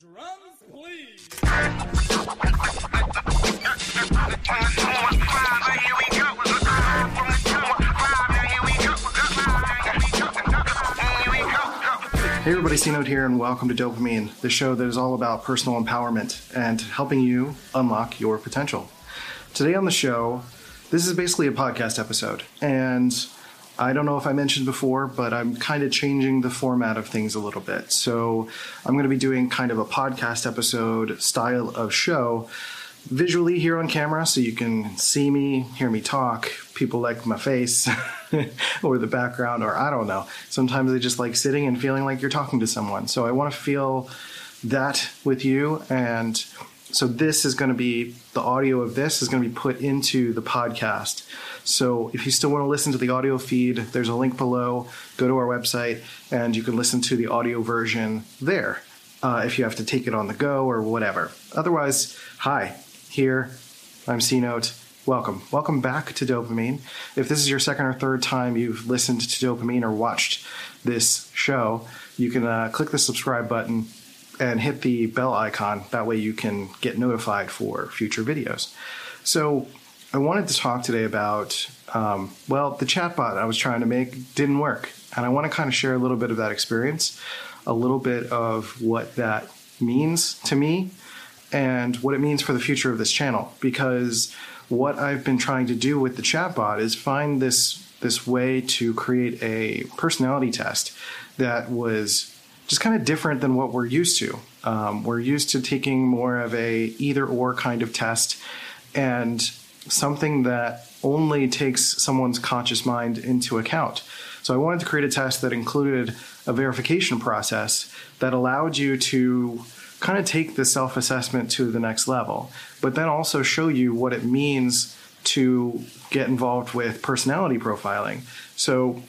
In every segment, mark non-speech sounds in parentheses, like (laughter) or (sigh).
Drums, please. Hey everybody, C Note here, and welcome to Dopamine, the show that is all about personal empowerment and helping you unlock your potential. Today on the show, this is basically a podcast episode, and I don't know if I mentioned before, but I'm kind of changing the format of things a little bit. So I'm going to be doing kind of a podcast episode style of show visually here on camera so you can see me, hear me talk. People like my face (laughs) or the background, or I don't know. Sometimes they just like sitting and feeling like you're talking to someone. So I want to feel that with you. And so this is going to be the audio of this is going to be put into the podcast. So if you still want to listen to the audio feed, there's a link below. Go to our website and you can listen to the audio version there uh, if you have to take it on the go or whatever. Otherwise, hi, here. I'm C Note. Welcome. Welcome back to Dopamine. If this is your second or third time you've listened to Dopamine or watched this show, you can uh, click the subscribe button and hit the bell icon. That way you can get notified for future videos. So, I wanted to talk today about, um, well, the chatbot I was trying to make didn't work. And I want to kind of share a little bit of that experience, a little bit of what that means to me, and what it means for the future of this channel. Because what I've been trying to do with the chatbot is find this this way to create a personality test that was just kind of different than what we're used to. Um, we're used to taking more of a either or kind of test, and something that only takes someone's conscious mind into account. So I wanted to create a test that included a verification process that allowed you to kind of take the self assessment to the next level, but then also show you what it means to get involved with personality profiling. So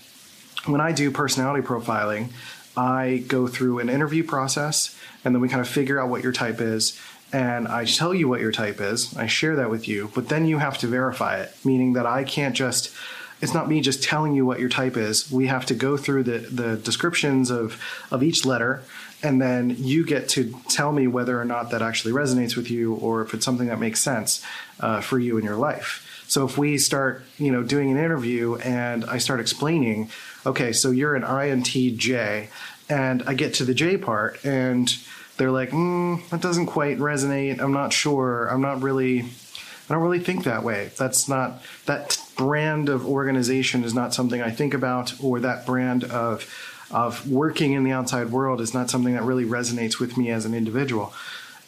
when I do personality profiling, I go through an interview process and then we kind of figure out what your type is. And I tell you what your type is, I share that with you, but then you have to verify it, meaning that I can't just it's not me just telling you what your type is. We have to go through the, the descriptions of, of each letter, and then you get to tell me whether or not that actually resonates with you or if it's something that makes sense uh, for you in your life. So if we start, you know, doing an interview and I start explaining, okay, so you're an INTJ, and I get to the J part and they're like, mm, that doesn't quite resonate. I'm not sure. I'm not really, I don't really think that way. That's not, that brand of organization is not something I think about, or that brand of, of working in the outside world is not something that really resonates with me as an individual.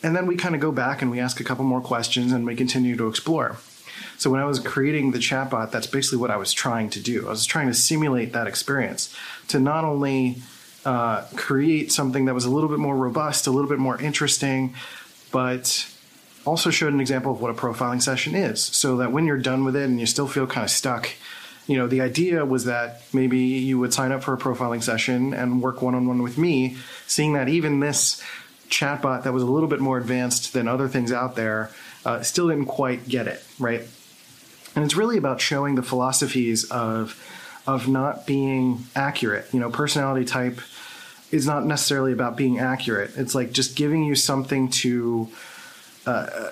And then we kind of go back and we ask a couple more questions and we continue to explore. So when I was creating the chatbot, that's basically what I was trying to do. I was trying to simulate that experience to not only uh, create something that was a little bit more robust, a little bit more interesting, but also showed an example of what a profiling session is so that when you're done with it and you still feel kind of stuck, you know, the idea was that maybe you would sign up for a profiling session and work one on one with me, seeing that even this chatbot that was a little bit more advanced than other things out there uh, still didn't quite get it, right? And it's really about showing the philosophies of of not being accurate. You know, personality type is not necessarily about being accurate. It's like just giving you something to uh,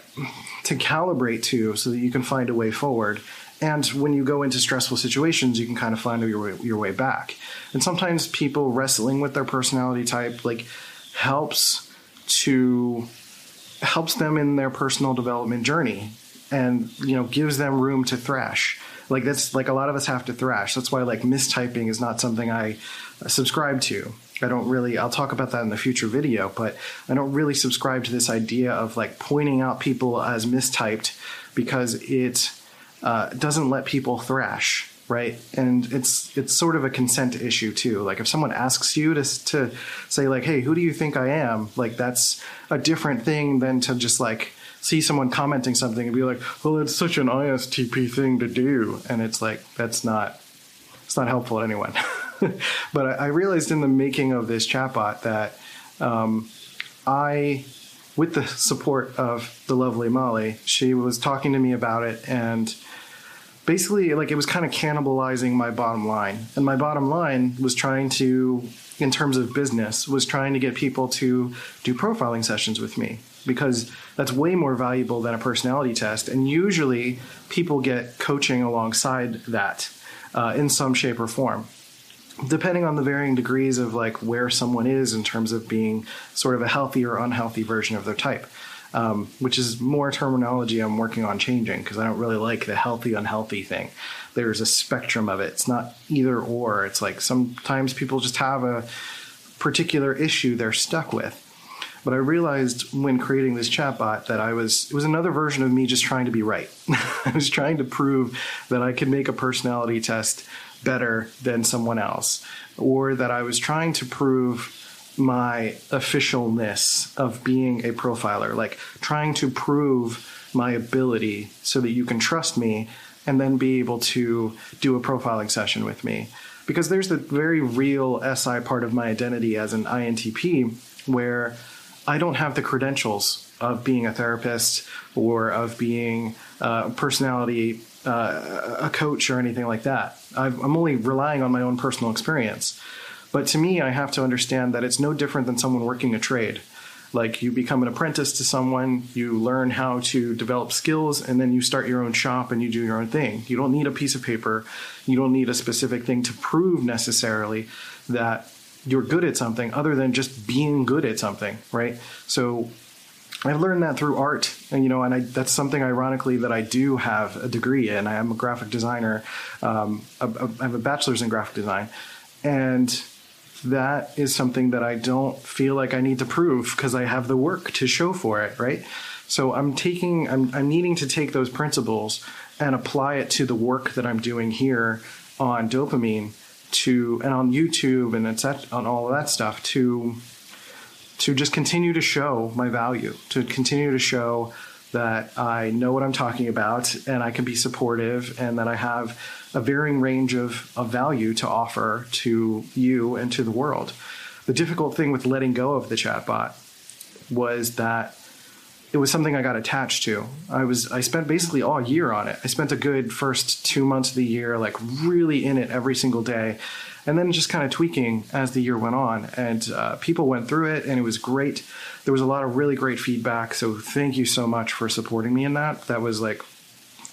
to calibrate to, so that you can find a way forward. And when you go into stressful situations, you can kind of find your way, your way back. And sometimes people wrestling with their personality type like helps to helps them in their personal development journey and you know gives them room to thrash. Like that's like a lot of us have to thrash. That's why like mistyping is not something i subscribe to. I don't really i'll talk about that in the future video but i don't really subscribe to this idea of like pointing out people as mistyped because it uh, doesn't let people thrash right. And it's it's sort of a consent issue too. Like if someone asks you to to say like hey who do you think i am? Like that's a different thing than to just like see someone commenting something and be like well it's such an istp thing to do. And it's like that's not it's not helpful to anyone. (laughs) But I, I, realized in the making of this chatbot that um, i with the support of the lovely molly she was talking to me about it and basically like it was kind of cannibalizing my bottom line. And my bottom line was trying to in terms of business was trying to get people to do profiling sessions with me because that's way more valuable than a personality test. And usually people get coaching alongside that uh, in some shape or form. Depending on the varying degrees of like where someone is in terms of being sort of a healthy or unhealthy version of their type, um, which is more terminology I'm working on changing because I don't really like the healthy unhealthy thing. There's a spectrum of it. It's not either or. It's like sometimes people just have a particular issue they're stuck with but I realized when creating this chatbot that I was it was another version of me just trying to be right. (laughs) I was trying to prove that I could make a personality test better than someone else, or that I was trying to prove my officialness of being a profiler, like trying to prove my ability so that you can trust me and then be able to do a profiling session with me. Because there's the very real SI part of my identity as an INTP where I don't have the credentials of being a therapist or of being a personality, uh, a coach, or anything like that. i am only relying on my own personal experience. But to me, I have to understand that it's no different than someone working a trade. Like you become an apprentice to someone, you learn how to develop skills, and then you start your own shop and you do your own thing. You don't need a piece of paper, you don't need a specific thing to prove necessarily that you're good at something other than just being good at something, right? So I've learned that through art, and you know, and I, that's something ironically that I do have a degree in. I am a graphic designer. Um, a, a, I have a bachelor's in graphic design, and that is something that I don't feel like I need to prove because I have the work to show for it, right? So I'm taking, I'm, I'm needing to take those principles and apply it to the work that I'm doing here on dopamine to and on YouTube and it's on all of that stuff to to just continue to show my value, to continue to show that I know what I'm talking about and I can be supportive and that I have a varying range of, of value to offer to you and to the world. The difficult thing with letting go of the chatbot was that it was something I got attached to. I was I spent basically all year on it. I spent a good first two months of the year like really in it every single day, and then just kind of tweaking as the year went on. And uh, people went through it, and it was great. There was a lot of really great feedback. So thank you so much for supporting me in that. That was like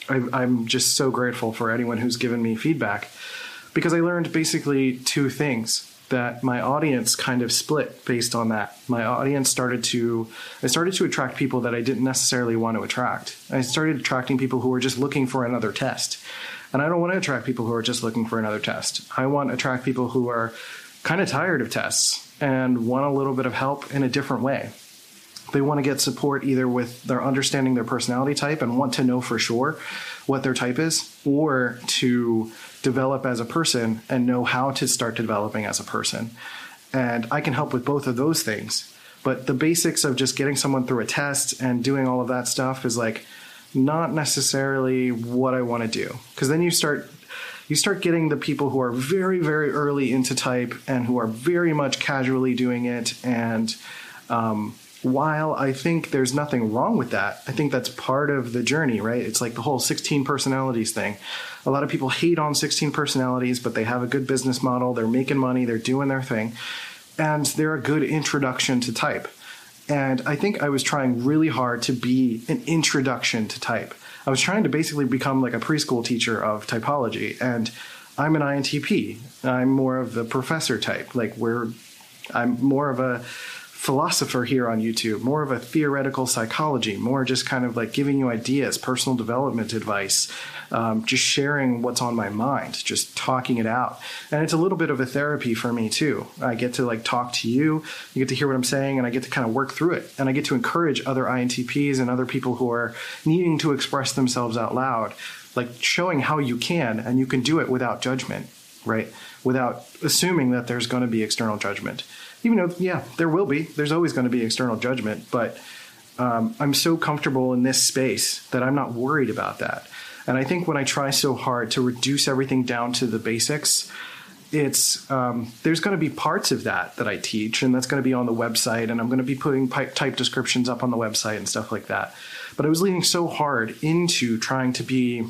I, I'm just so grateful for anyone who's given me feedback because I learned basically two things that my audience kind of split based on that. My audience started to I started to attract people that I didn't necessarily want to attract. I started attracting people who were just looking for another test. And I don't want to attract people who are just looking for another test. I want to attract people who are kind of tired of tests and want a little bit of help in a different way. They want to get support either with their understanding their personality type and want to know for sure what their type is, or to develop as a person and know how to start developing as a person. And I can help with both of those things. But the basics of just getting someone through a test and doing all of that stuff is like not necessarily what I want to do. Because then you start you start getting the people who are very very early into type and who are very much casually doing it and um, while I think there's nothing wrong with that, I think that's part of the journey, right? It's like the whole 16 personalities thing. A lot of people hate on 16 personalities, but they have a good business model, they're making money, they're doing their thing, and they're a good introduction to type. And I think I was trying really hard to be an introduction to type. I was trying to basically become like a preschool teacher of typology, and I'm an INTP. I'm more of the professor type, like we're, I'm more of a philosopher here on YouTube, more of a theoretical psychology, more just kind of like giving you ideas, personal development advice, um, just sharing what's on my mind, just talking it out. And it's a little bit of a therapy for me too. I get to like talk to you, you get to hear what I'm saying, and I get to kind of work through it. And I get to encourage other INTPs and other people who are needing to express themselves out loud, like showing how you can, and you can do it without judgment, right? Without assuming that there's going to be external judgment even though, yeah, there will be. There's always going to be external judgment, but um, I'm so comfortable in this space that I'm not worried about that. And I think when I try so hard to reduce everything down to the basics, it's um, there's going to be parts of that that I teach, and that's going to be on the website, and I'm going to be putting type descriptions up on the website and stuff like that. But I was leaning so hard into trying to be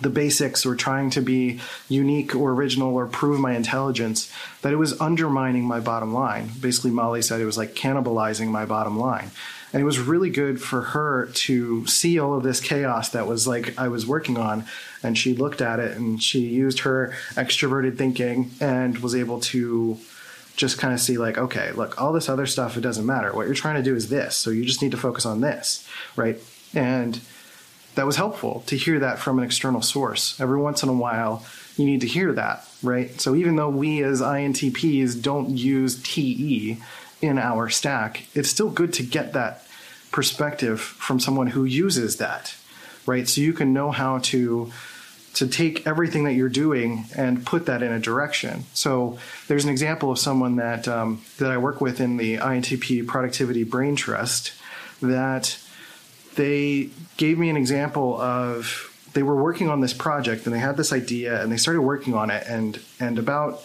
the basics or trying to be unique or original or prove my intelligence, that it was undermining my bottom line. Basically, Molly said it was like cannibalizing my bottom line. And it was really good for her to see all of this chaos that was like I was working on. And she looked at it and she used her extroverted thinking and was able to just kind of see like okay look all this other stuff it doesn't matter what you're trying to do is this so you just need to focus on this right and that was helpful to hear that from an external source. Every once in a while you need to hear that right? So even though we as intps don't use te in our stack it's still good to get that perspective from someone who uses that right? So you can know how to to take everything that you're doing and put that in a direction. So there's an example of someone that um, that I work with in the INTP Productivity Brain Trust that they gave me an example of they were working on this project and they had this idea and they started working on it and and about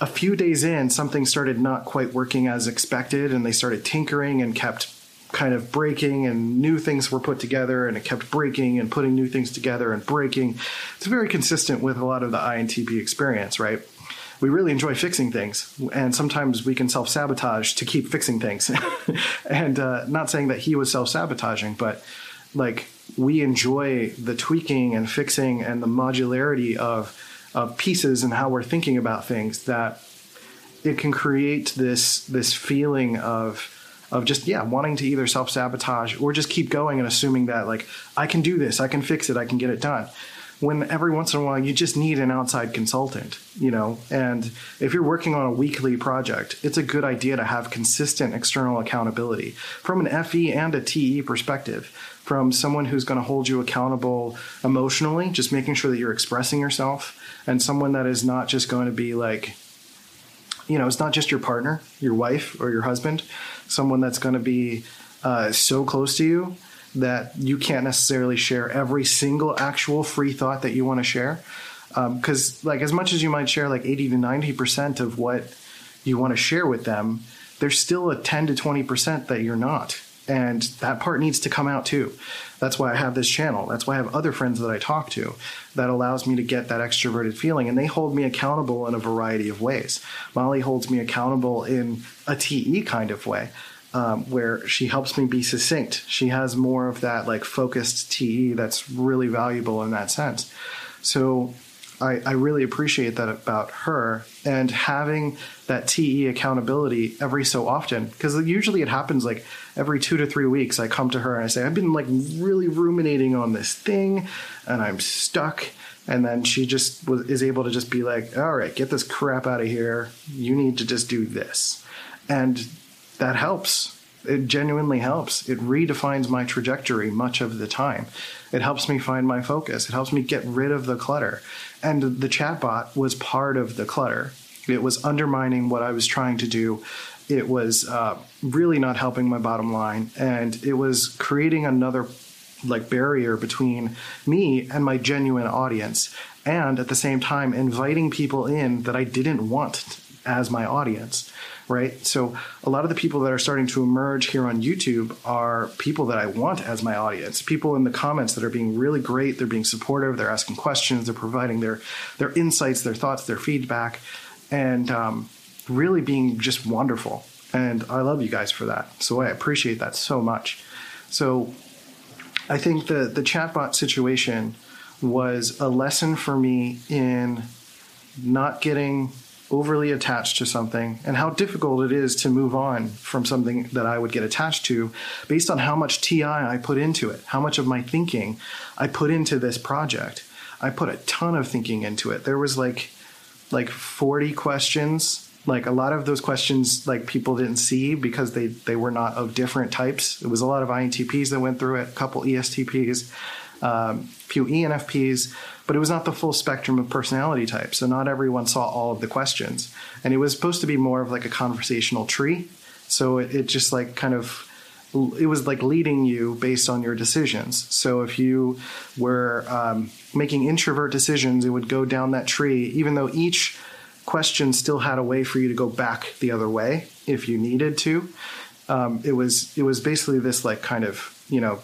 a few days in something started not quite working as expected and they started tinkering and kept kind of breaking and new things were put together and it kept breaking and putting new things together and breaking. It's very consistent with a lot of the INTP experience, right? We really enjoy fixing things, and sometimes we can self sabotage to keep fixing things. (laughs) and uh, not saying that he was self sabotaging, but like we enjoy the tweaking and fixing and the modularity of of pieces and how we're thinking about things that it can create this this feeling of of just yeah wanting to either self sabotage or just keep going and assuming that like I can do this, I can fix it, I can get it done. When every once in a while you just need an outside consultant, you know, and if you're working on a weekly project, it's a good idea to have consistent external accountability from an FE and a TE perspective, from someone who's going to hold you accountable emotionally, just making sure that you're expressing yourself, and someone that is not just going to be like, you know, it's not just your partner, your wife, or your husband, someone that's going to be uh, so close to you that you can't necessarily share every single actual free thought that you want to share. Because, um, like, as much as you might share like 80 to 90% of what you want to share with them, there's still a 10 to 20% that you're not. And that part needs to come out too. That's why I have this channel. That's why I have other friends that I talk to that allows me to get that extroverted feeling. And they hold me accountable in a variety of ways. Molly holds me accountable in a TE kind of way. Um, where she helps me be succinct. She has more of that like focused TE that's really valuable in that sense. So I, I, really appreciate that about her and having that TE accountability every so often because usually it happens like every two to three weeks. I come to her and I say, I've been like really ruminating on this thing and I'm stuck. And then she just was, is able to just be like, all right, get this crap out of here. You need to just do this. And that helps it genuinely helps. It redefines my trajectory much of the time. It helps me find my focus. It helps me get rid of the clutter. And the chatbot was part of the clutter. It was undermining what I was trying to do. It was uh, really not helping my bottom line. And it was creating another like barrier between me and my genuine audience. And at the same time, inviting people in that I didn't want as my audience right? So a lot of the people that are starting to emerge here on YouTube are people that I want as my audience. People in the comments that are being really great, they're being supportive, they're asking questions, they're providing their their insights, their thoughts, their feedback, and um, really being just wonderful. And I love you guys for that. So I appreciate that so much. So I think the the chatbot situation was a lesson for me in not getting overly attached to something and how difficult it is to move on from something that I would get attached to based on how much TI I put into it, how much of my thinking I put into this project. I put a ton of thinking into it. There was like like 40 questions. Like a lot of those questions like people didn't see because they they were not of different types. It was a lot of INTPs that went through it, a couple ESTPs, um, few ENFPs but it was not the full spectrum of personality types. So not everyone saw all of the questions. And it was supposed to be more of like a conversational tree. So it, it just like kind of it was like leading you based on your decisions. So if you were um, making introvert decisions, it would go down that tree, even though each question still had a way for you to go back the other way if you needed to. Um, it was it was basically this like kind of you know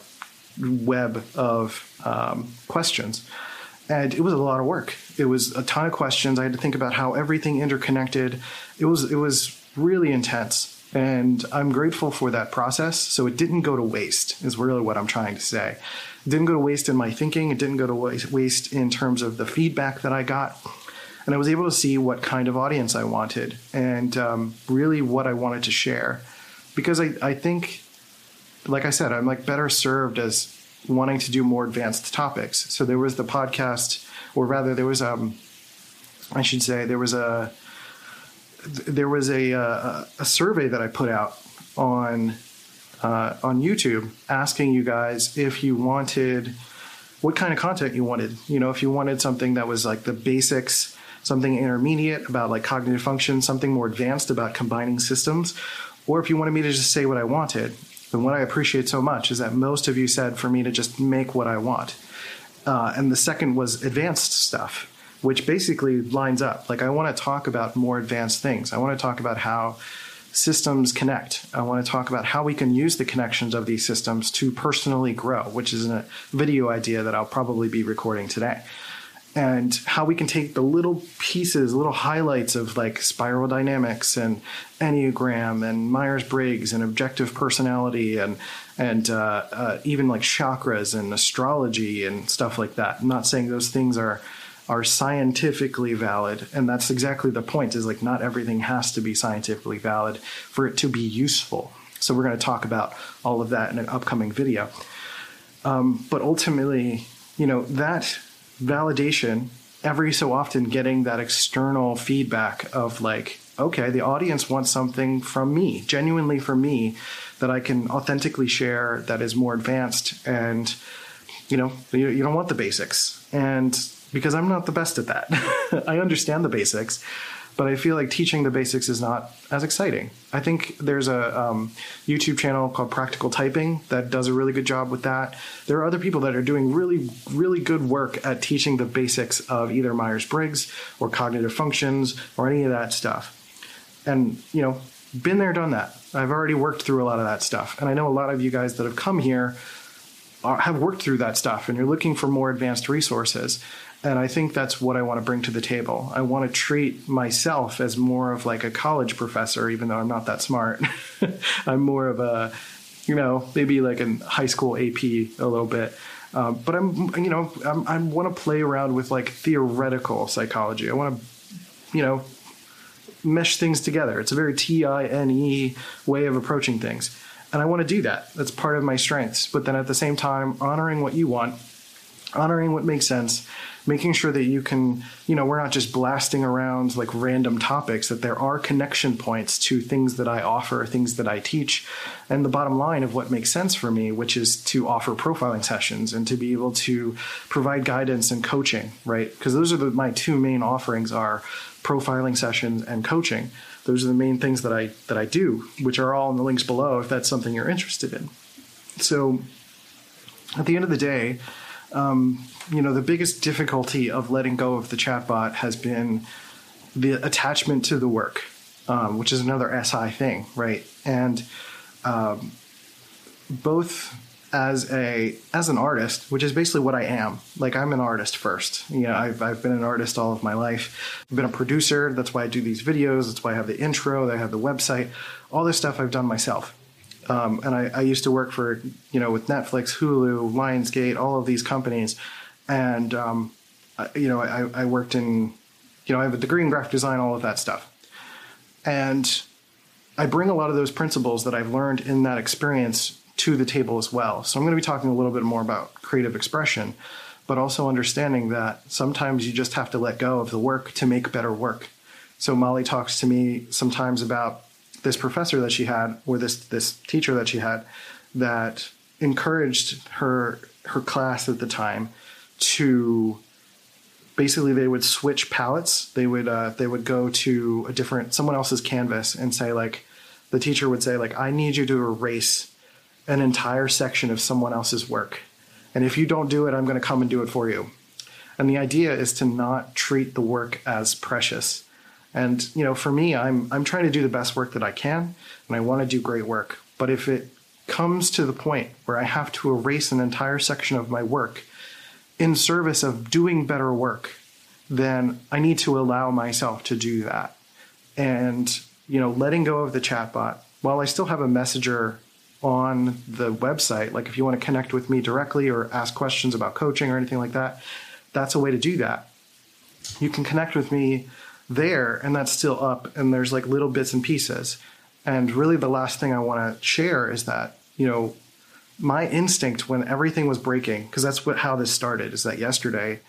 web of um, questions and it was a lot of work. It was a ton of questions. I had to think about how everything interconnected. It was it was really intense, and I'm grateful for that process. So it didn't go to waste. Is really what I'm trying to say. It didn't go to waste in my thinking. It didn't go to waste in terms of the feedback that I got. And I was able to see what kind of audience I wanted and um, really what I wanted to share. Because I, I think, like I said, I'm like better served as wanting to do more advanced topics. So there was the podcast, or rather, there was um, I should say there was a there was a a, a survey that I put out on uh, on YouTube asking you guys if you wanted what kind of content you wanted. You know, if you wanted something that was like the basics, something intermediate about like cognitive function, something more advanced about combining systems, or if you wanted me to just say what I wanted. And what I appreciate so much is that most of you said for me to just make what I want. Uh, and the second was advanced stuff, which basically lines up. Like, I want to talk about more advanced things. I want to talk about how systems connect. I want to talk about how we can use the connections of these systems to personally grow, which is a video idea that I'll probably be recording today and how we can take the little pieces, little highlights of like spiral dynamics and Enneagram and Myers Briggs and objective personality and and uh, uh, even like chakras and astrology and stuff like that. I'm not saying those things are are scientifically valid, and that's exactly the point. Is like not everything has to be scientifically valid for it to be useful. So we're going to talk about all of that in an upcoming video. Um, but ultimately, you know that validation every so often getting that external feedback of like okay the audience wants something from me genuinely from me that i can authentically share that is more advanced and you know you, you don't want the basics. And because i'm not the best at that (laughs) i understand the basics but I feel like teaching the basics is not as exciting. I think there's a um, YouTube channel called Practical Typing that does a really good job with that. There are other people that are doing really, really good work at teaching the basics of either Myers Briggs or cognitive functions or any of that stuff. And, you know, been there, done that. I've already worked through a lot of that stuff. And I know a lot of you guys that have come here are, have worked through that stuff and you're looking for more advanced resources. And I think that's what I want to bring to the table. I want to treat myself as more of like a college professor, even though I'm not that smart. (laughs) I'm more of a, you know, maybe like a high school AP a little bit. Um, but I'm, you know, I'm, I want to play around with like theoretical psychology. I want to, you know, mesh things together. It's a very T I N E way of approaching things. And I want to do that. That's part of my strengths. But then at the same time, honoring what you want, honoring what makes sense, making sure that you can, you know, we're not just blasting around like random topics, that there are connection points to things that I offer, things that I teach. And the bottom line of what makes sense for me, which is to offer profiling sessions and to be able to provide guidance and coaching, right? Because those are the, my two main offerings are profiling sessions and coaching. Those are the main things that I that I do, which are all in the links below if that's something you're interested in. So at the end of the day, um, you know, the biggest difficulty of letting go of the chatbot has been the attachment to the work, um, which is another SI thing, right? And um, both as a as an artist, which is basically what I am. Like I'm an artist first. You know, I've I've been an artist all of my life. I've been a producer. That's why I do these videos. That's why I have the intro. I have the website. All this stuff I've done myself. Um, and I, I, used to work for, you know, with Netflix, Hulu, Lionsgate, all of these companies. And, um, I, you know, I, I worked in, you know, I have a degree in graphic design, all of that stuff. And I bring a lot of those principles that I've learned in that experience to the table as well. So I'm going to be talking a little bit more about creative expression, but also understanding that sometimes you just have to let go of the work to make better work. So Molly talks to me sometimes about this professor that she had, or this this teacher that she had, that encouraged her her class at the time to basically they would switch palettes. They would uh, they would go to a different someone else's canvas and say like the teacher would say like I need you to erase an entire section of someone else's work. And if you don't do it, I'm going to come and do it for you. And the idea is to not treat the work as precious. And you know, for me, I'm I'm trying to do the best work that I can, and I want to do great work. But if it comes to the point where I have to erase an entire section of my work, in service of doing better work, then I need to allow myself to do that. And, you know, letting go of the chatbot, while I still have a messenger on the website, like if you want to connect with me directly or ask questions about coaching or anything like that, that's a way to do that. You can connect with me there, and that's still up, and there's like little bits and pieces. And really, the last thing I want to share is that, you know, my instinct when everything was breaking, because that's what how this started, is that yesterday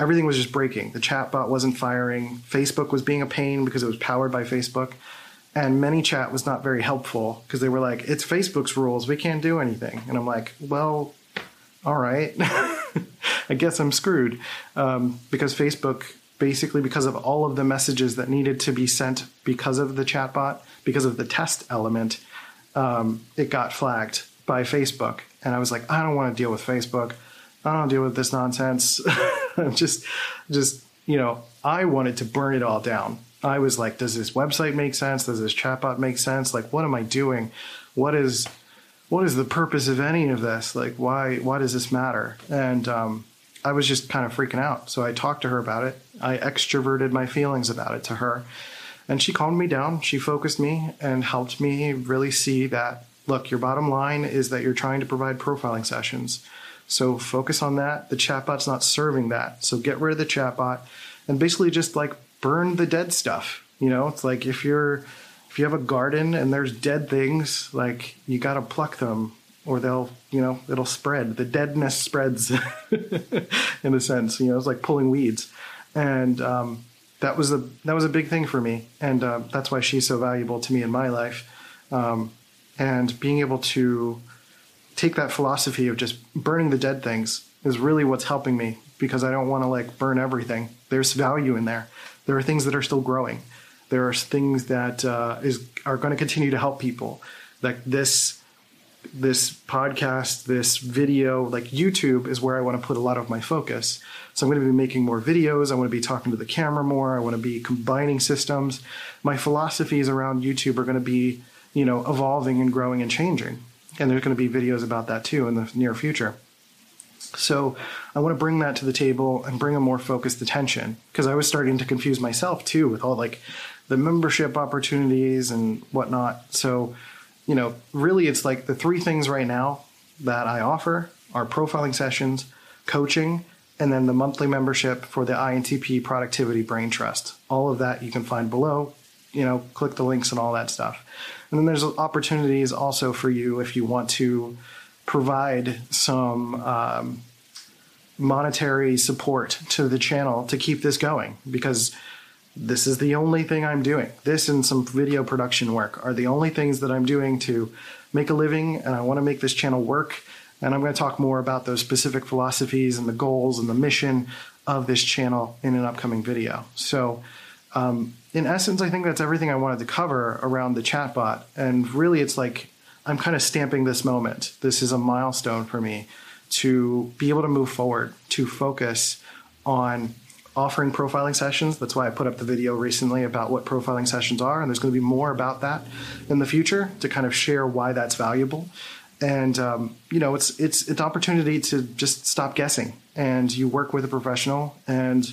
everything was just breaking. The chatbot wasn't firing. Facebook was being a pain because it was powered by Facebook. And ManyChat was not very helpful because they were like, it's Facebook's rules. We can't do anything. And I'm like, well, all right. (laughs) I guess I'm screwed um, because Facebook, basically, because of all of the messages that needed to be sent because of the chatbot, because of the test element, um, it got flagged by Facebook. And I was like, I don't want to deal with Facebook. I don't deal with this nonsense. (laughs) just, just, you know, I wanted to burn it all down. I was like, does this website make sense? Does this chatbot make sense? Like, what am I doing? What is, what is the purpose of any of this? Like, why, why does this matter? And um, I was just kind of freaking out. So I talked to her about it. I extroverted my feelings about it to her. And she calmed me down. She focused me and helped me really see that look, your bottom line is that you're trying to provide profiling sessions. So focus on that. The chatbot's not serving that. So get rid of the chatbot and basically just like burn the dead stuff. You know, it's like if you're if you have a garden and there's dead things, like you got to pluck them or they'll, you know, it'll spread. The deadness spreads (laughs) in a sense, you know, it's like pulling weeds. And um, that was a that was a big thing for me, and uh, that's why she's so valuable to me in my life. Um, and being able to take that philosophy of just burning the dead things is really what's helping me because I don't want to like burn everything. There's value in there. There are things that are still growing. There are things that uh, is are going to continue to help people. Like this this podcast, this video, like YouTube is where I want to put a lot of my focus. So I'm going to be making more videos. I want to be talking to the camera more. I want to be combining systems. My philosophies around YouTube are going to be you know, evolving and growing and changing. And there's going to be videos about that too in the near future. So I want to bring that to the table and bring a more focused attention because I was starting to confuse myself too with all like the membership opportunities and whatnot. So, you know, really it's like the three things right now that I offer are profiling sessions, coaching, and then the monthly membership for the INTP Productivity Brain Trust. All of that you can find below. You know, click the links and all that stuff. And then there's opportunities also for you if you want to provide some um, monetary support to the channel to keep this going because this is the only thing I'm doing. This and some video production work are the only things that I'm doing to make a living, and I want to make this channel work. And I'm going to talk more about those specific philosophies and the goals and the mission of this channel in an upcoming video. So, um, in essence, I think that's everything I wanted to cover around the chatbot. And really, it's like I'm kind of stamping this moment. This is a milestone for me to be able to move forward, to focus on offering profiling sessions. That's why I put up the video recently about what profiling sessions are. And there's going to be more about that in the future to kind of share why that's valuable. And um, you know, it's it's it's opportunity to just stop guessing, and you work with a professional, and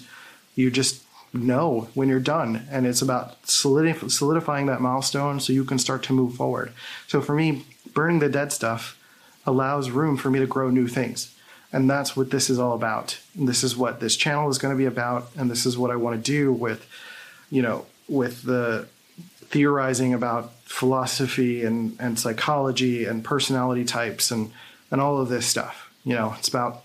you just know when you're done. And it's about solidif- solidifying that milestone so you can start to move forward. So for me, burning the dead stuff allows room for me to grow new things. And that's what this is all about. And this is what this channel is going to be about. And this is what I want to do with, you know, with the theorizing about philosophy and, and psychology and personality types and, and all of this stuff. You know, it's about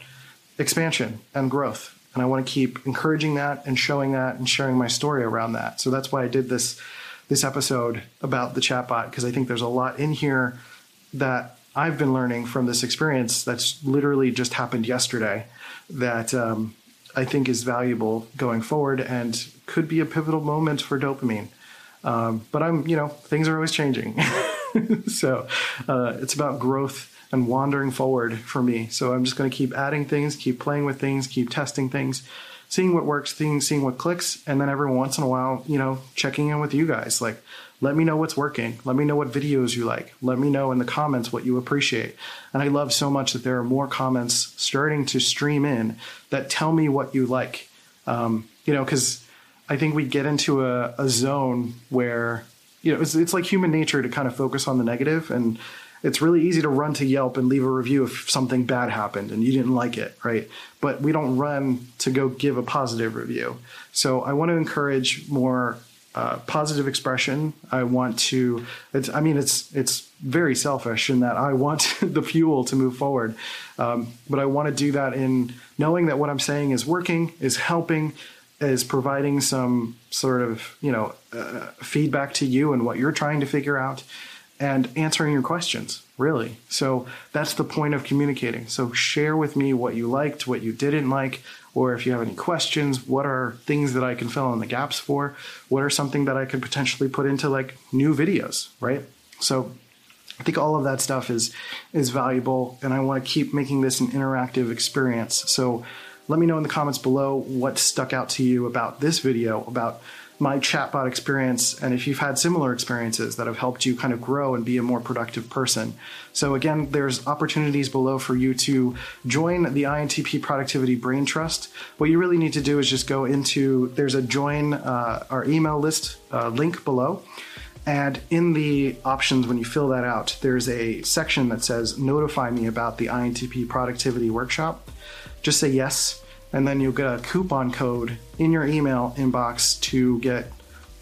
expansion and growth and I want to keep encouraging that and showing that and sharing my story around that. So that's why I did this this episode about the chatbot because I think there's a lot in here that I've been learning from this experience that's literally just happened yesterday that um, I think is valuable going forward and could be a pivotal moment for dopamine. Um, but I'm, you know, things are always changing. (laughs) so uh, it's about growth and wandering forward for me. So I'm just going to keep adding things, keep playing with things, keep testing things, seeing what works, seeing, seeing what clicks, and then every once in a while, you know, checking in with you guys. Like, Let me know what's working. Let me know what videos you like. Let me know in the comments what you appreciate. And I love so much that there are more comments starting to stream in that tell me what you like. Um, you know, because I think we get into a, a zone where, you know, it's, it's like human nature to kind of focus on the negative and it's really easy to run to Yelp and leave a review if something bad happened and you didn't like it, right? But we don't run to go give a positive review. So I want to encourage more uh, positive expression. I want to. I mean, it's it's very selfish in that I want (laughs) the fuel to move forward, um, but I want to do that in knowing that what I'm saying is working, is helping, is providing some sort of you know uh, feedback to you and what you're trying to figure out and answering your questions, really. So that's the point of communicating. So share with me what you liked, what you didn't like, or if you have any questions, what are things that I can fill in the gaps for? What are something that I could potentially put into like new videos, right? So I think all of that stuff is is valuable and I want to keep making this an interactive experience. So let me know in the comments below what stuck out to you about this video about my chatbot experience and if you've had similar experiences that have helped you kind of grow and be a more productive person. So again, there's opportunities below for you to join the INTP Productivity Brain Trust. What you really need to do is just go into there's a join uh, our email list uh, link below. And in the options, when you fill that out, there's a section that says notify me about the INTP productivity workshop. Just say yes and then you'll get a coupon code in your email inbox to get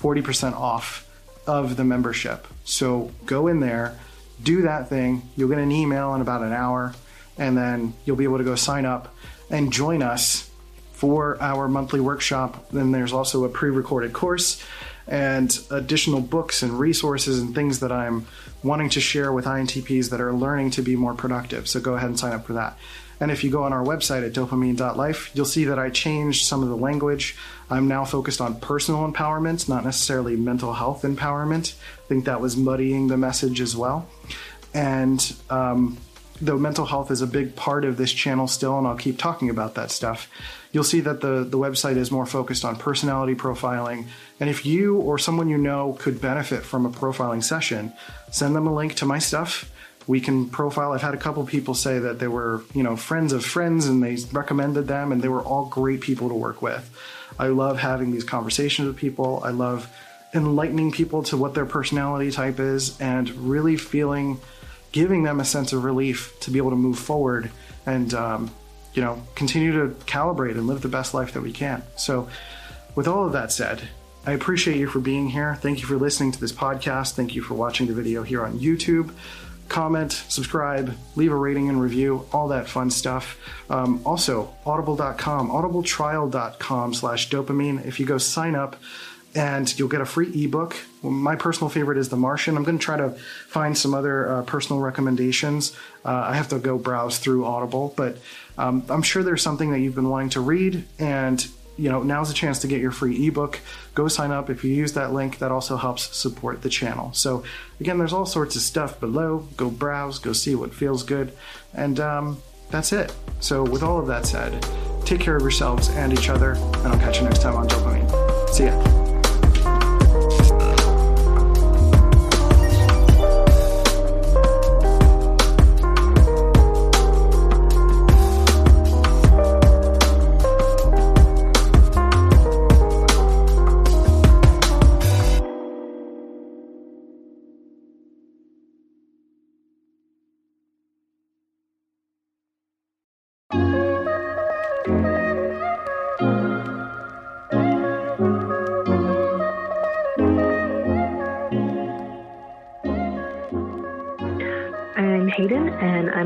40% off of the membership. So go in there, do that thing. You'll get an email in about an hour, and then you'll be able to go sign up and join us for our monthly workshop. Then there's also a pre recorded course and additional books and resources and things that I'm wanting to share with INTPs that are learning to be more productive. So go ahead and sign up for that. And if you go on our website at dopamine.life, you'll see that I changed some of the language. I'm now focused on personal empowerment, not necessarily mental health empowerment. I think that was muddying the message as well. And um, though mental health is a big part of this channel still, and I'll keep talking about that stuff, you'll see that the, the website is more focused on personality profiling. And if you or someone you know could benefit from a profiling session, send them a link to my stuff we can profile. I've had a couple people say that they were, you know, friends of friends and they recommended them and they were all great people to work with. I love having these conversations with people. I love enlightening people to what their personality type is and really feeling, giving them a sense of relief to be able to move forward and, um, you know, continue to calibrate and live the best life that we can. So, with all of that said, I appreciate you for being here. Thank you for listening to this podcast. Thank you for watching the video here on YouTube comment, subscribe, leave a rating and review, all that fun stuff. Um, also, audible.com, audibletrial.com slash dopamine. If you go sign up, and you'll get a free ebook. My personal favorite is The Martian. I'm going to try to find some other uh, personal recommendations. Uh, I have to go browse through Audible, but um, I'm sure there's something that you've been wanting to read, and you know, now's a chance to get your free ebook. Go sign up. If you use that link, that also helps support the channel. So, again, there's all sorts of stuff below. Go browse, go see what feels good. And um, that's it. So, with all of that said, take care of yourselves and each other, and I'll catch you next time on Dopamine.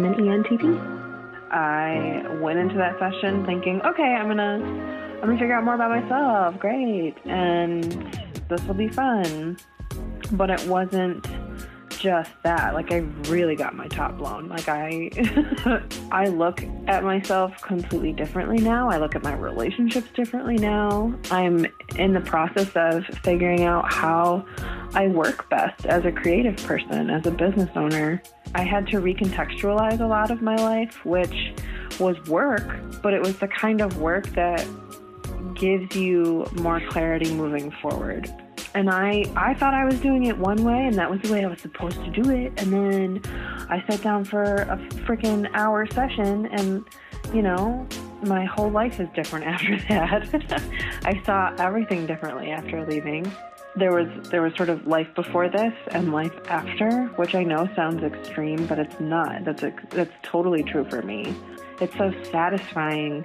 An ENTP. I went into that session thinking, okay, I'm gonna, I'm gonna figure out more about myself. Great, and this will be fun. But it wasn't just that. Like I really got my top blown. Like I (laughs) I look at myself completely differently now. I look at my relationships differently now. I'm in the process of figuring out how I work best as a creative person, as a business owner. I had to recontextualize a lot of my life, which was work, but it was the kind of work that gives you more clarity moving forward. and I I thought I was doing it one way and that was the way I was supposed to do it and then I sat down for a freaking hour session and you know my whole life is different (laughs) after that. (laughs) I saw everything differently after leaving. There was there was sort of life before this and life after, which I know sounds extreme, but it's not. That's a, that's totally true for me. It's so satisfying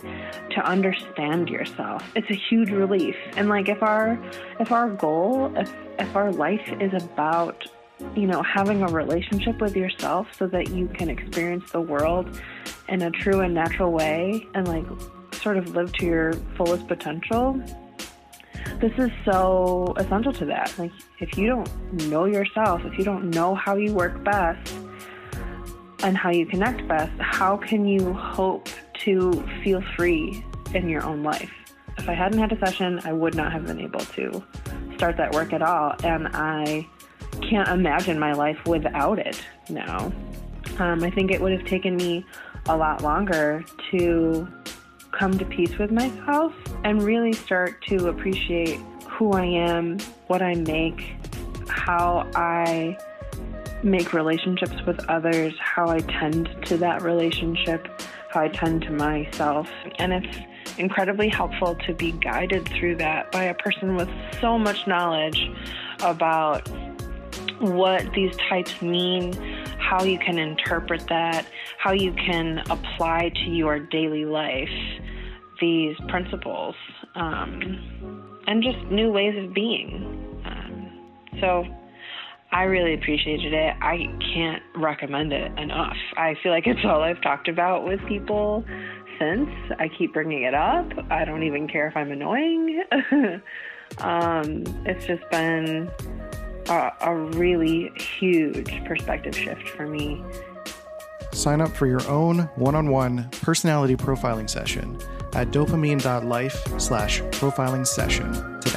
to understand yourself. It's a huge relief. And like if our if our goal, if if our life is about you know, having a relationship with yourself so that you can experience the world in a true and natural way and like sort of live to your fullest potential. This is so essential to that. Like, if you don't know yourself, if you don't know how you work best and how you connect best, how can you hope to feel free in your own life? If I hadn't had a session, I would not have been able to start that work at all. And I can't imagine my life without it now. Um, I think it would have taken me a lot longer to come to peace with myself and really start to appreciate who I am, what I make, how I make relationships with others, how I tend to that relationship, how I tend to myself. And it's incredibly helpful to be guided through that by a person with so much knowledge about what these types mean, how you can interpret that, how you can apply to your daily life these principles, um, and just new ways of being. Um, so I really appreciated it. I can't recommend it enough. I feel like it's all I've talked about with people since. I keep bringing it up. I don't even care if I'm annoying. (laughs) um, it's just been a, a really huge perspective shift for me. Sign up for your own one-on-one personality profiling session at dopamine.life slash profiling session today.